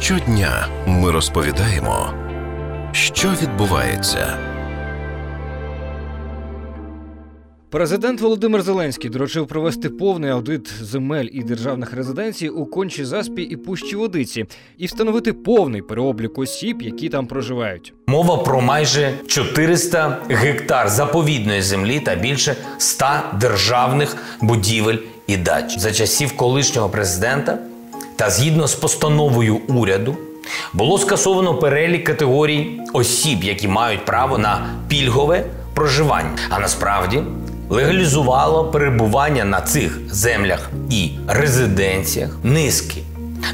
Щодня ми розповідаємо, що відбувається. Президент Володимир Зеленський доручив провести повний аудит земель і державних резиденцій у кончі заспі і пущі водиці і встановити повний переоблік осіб, які там проживають. Мова про майже 400 гектар заповідної землі та більше 100 державних будівель і дач за часів колишнього президента. Та згідно з постановою уряду було скасовано перелік категорій осіб, які мають право на пільгове проживання. А насправді легалізувало перебування на цих землях і резиденціях низки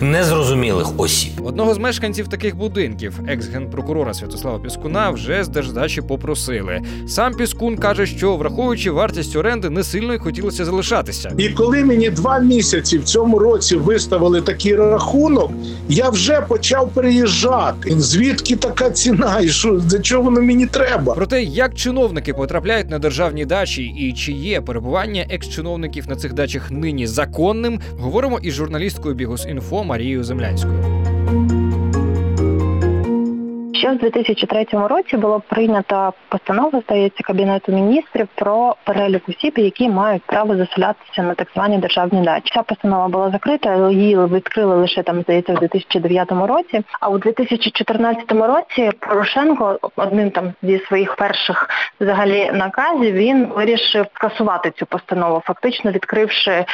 незрозумілих осіб. Одного з мешканців таких будинків, екс-генпрокурора Святослава Піскуна, вже з держдачі попросили. Сам Піскун каже, що враховуючи вартість оренди, не сильно й хотілося залишатися. І коли мені два місяці в цьому році виставили такий рахунок, я вже почав переїжджати. Звідки така ціна? І що для чого воно мені треба? Про те, як чиновники потрапляють на державні дачі і чи є перебування екс-чиновників на цих дачах нині законним, говоримо із журналісткою Бігус.Інфо Марією Землянською. Ще в 2003 році було прийнято постанова, здається, Кабінету міністрів про перелік осіб, які мають право заселятися на так звані державні дачі. Ця постанова була закрита, її відкрили лише там, здається, в 2009 році. А у 2014 році Порошенко одним там зі своїх перших взагалі наказів він вирішив скасувати цю постанову, фактично відкривши е,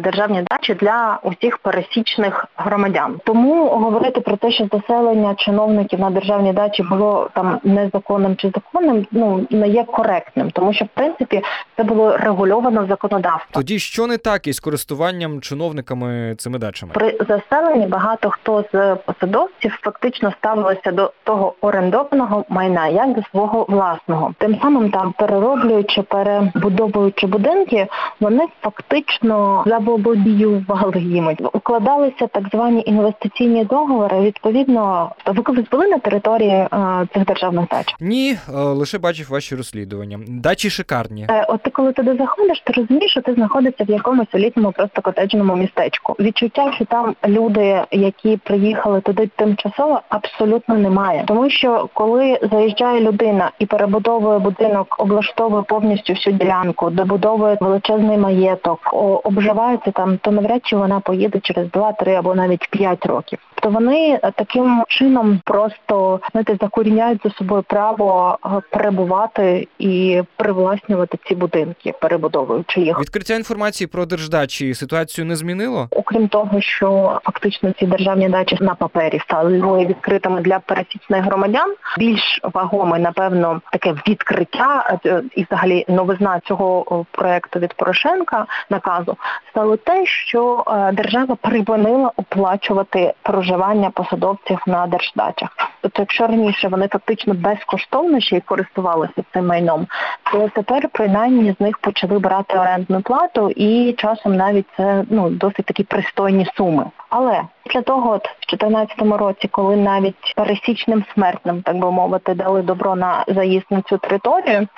державні дачі для усіх пересічних громадян. Тому говорити про те, що заселення чиновників на державні дачі було там незаконним чи законним, ну не є коректним, тому що в принципі це було регульовано законодавством. Тоді що не так із користуванням чиновниками цими дачами? При заселенні багато хто з посадовців фактично ставилися до того орендованого майна як до свого власного. Тим самим там перероблюючи, перебудовуючи будинки, вони фактично заволодіювали їм. Укладалися так звані інвестиційні договори. Відповідно, ви колись були на території е, цих державних дач. Ні, е, лише бачив ваші розслідування. Дачі шикарні. Е, От ти коли туди заходиш, ти розумієш, що ти знаходишся в якомусь елітному просто котеджному містечку. Відчуття, що там люди, які приїхали туди тимчасово, абсолютно немає. Тому що коли заїжджає людина і перебудовує будинок, облаштовує повністю всю ділянку, добудовує величезний маєток, обживається там, то навряд чи вона поїде через 2-3 або навіть 5 років. То вони е, таким чином просто знаєте, закоріняють за собою право е, перебувати і привласнювати ці будинки, перебудовуючи їх. Відкриття інформації про держдачі ситуацію не змінило? Окрім того, що фактично ці державні дачі на папері стали відкритими для пересічних громадян, більш вагоме, напевно, таке відкриття е, і взагалі новизна цього о, проекту від Порошенка наказу стало те, що е, держава припинила оплачувати проживання посадовців на держдачах. Тобто, якщо раніше вони фактично безкоштовно ще й користувалися цим майном, то тепер принаймні з них почали брати орендну плату і часом навіть це ну досить такі пристойні суми. Але після того, от в 2014 році, коли навіть пересічним смертним, так би мовити, дали добро на заїзд на цю територію,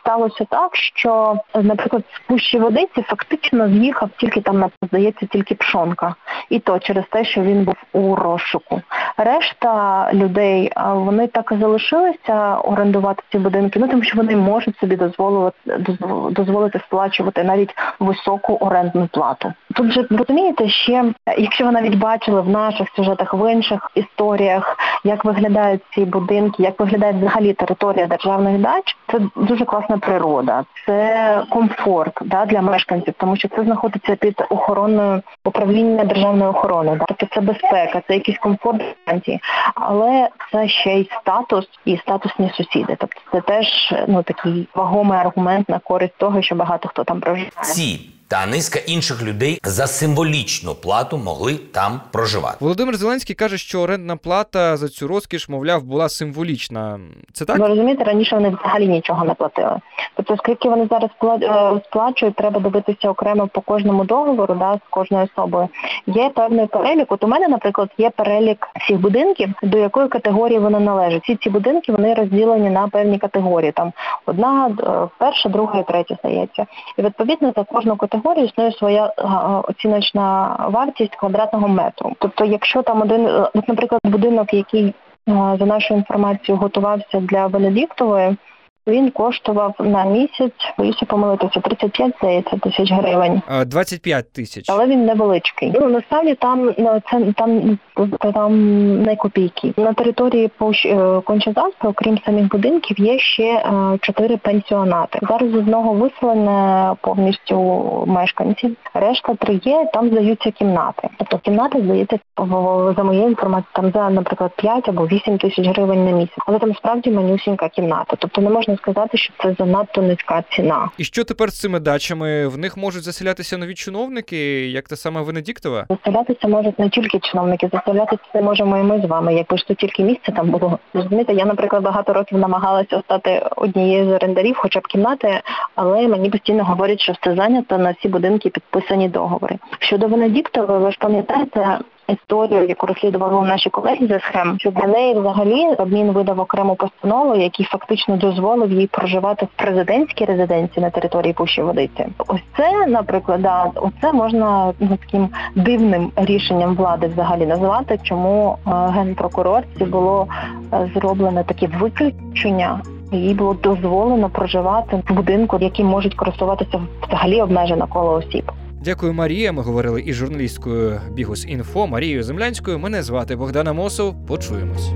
сталося так, що, наприклад, з пущі водиці фактично з'їхав тільки там, здається, тільки пшонка. І то через те, що він був у розшуку. Решта людей, вони так і залишилися орендувати ці будинки, ну тому що вони можуть собі дозволити дозволити сплачувати навіть високу орендну плату. Тут же розумієте, ще якщо ви навіть бачили в наших сюжетах, в інших історіях, як виглядають ці будинки, як виглядає взагалі територія державних дач, це дуже класна природа, це комфорт да, для мешканців, тому що це знаходиться під охороною управління державної охорони. Да? Тобто це безпека, це якийсь комфорт але це ще й статус і статусні сусіди. Тобто це теж ну такий вагомий аргумент на користь того, що багато хто там проживає. Ці та низка інших людей за символічну плату могли там проживати. Володимир Зеленський каже, що орендна плата за цю розкіш, мовляв, була символічна. Це так? Ви розумієте, раніше вони взагалі нічого не платили. Тобто, скільки вони зараз е, сплачують, треба дивитися окремо по кожному договору, да, з кожною особою. Є певний перелік. От у мене, наприклад, є перелік всіх будинків, до якої категорії вони належать. Всі ці будинки вони розділені на певні категорії. Там одна, перша, друга і третя здається. І відповідно за кожну категорію категорій існує своя оціночна вартість квадратного метру. Тобто, якщо там один, е, от, наприклад, будинок, який за нашою інформацією готувався для Венедіктової, він коштував на місяць, боюся помилитися, 35 здається, тисяч гривень. 25 тисяч. Але він невеличкий. Ну насправді там ну, це там, там не копійки. На території е, окрім самих будинків, є ще е, чотири пенсіонати. Зараз з одного виселене повністю мешканці. Решта три є. Там здаються кімнати. Тобто кімнати здається за моєю інформацією, там за, наприклад, 5 або 8 тисяч гривень на місяць. Але там справді манюсінька кімната. Тобто не можна сказати, що це занадто низька ціна. І що тепер з цими дачами? В них можуть заселятися нові чиновники, як та сама Венедіктова? Заселятися можуть не тільки чиновники, заселятися можемо і ми з вами, якби ж то тільки місце там було. Розумієте, я, наприклад, багато років намагалася стати однією з орендарів, хоча б кімнати, але мені постійно говорять, що все зайнято, на всі будинки підписані договори. Щодо Венедіктової, ви ж пам'ятаєте, історію, яку розслідували наші колеги за схем, що для неї взагалі Кабмін видав окрему постанову, який фактично дозволив їй проживати в президентській резиденції на території Пущі Водиці. Ось це, наприклад, да, оце можна ну, таким дивним рішенням влади взагалі назвати, чому е, генпрокурорці було е, зроблено таке виключення. Їй було дозволено проживати в будинку, яким можуть користуватися взагалі обмежено коло осіб. Дякую, Марія. Ми говорили із журналісткою Бігус Інфо Марією Землянською. Мене звати Богдана Мосов. Почуємось.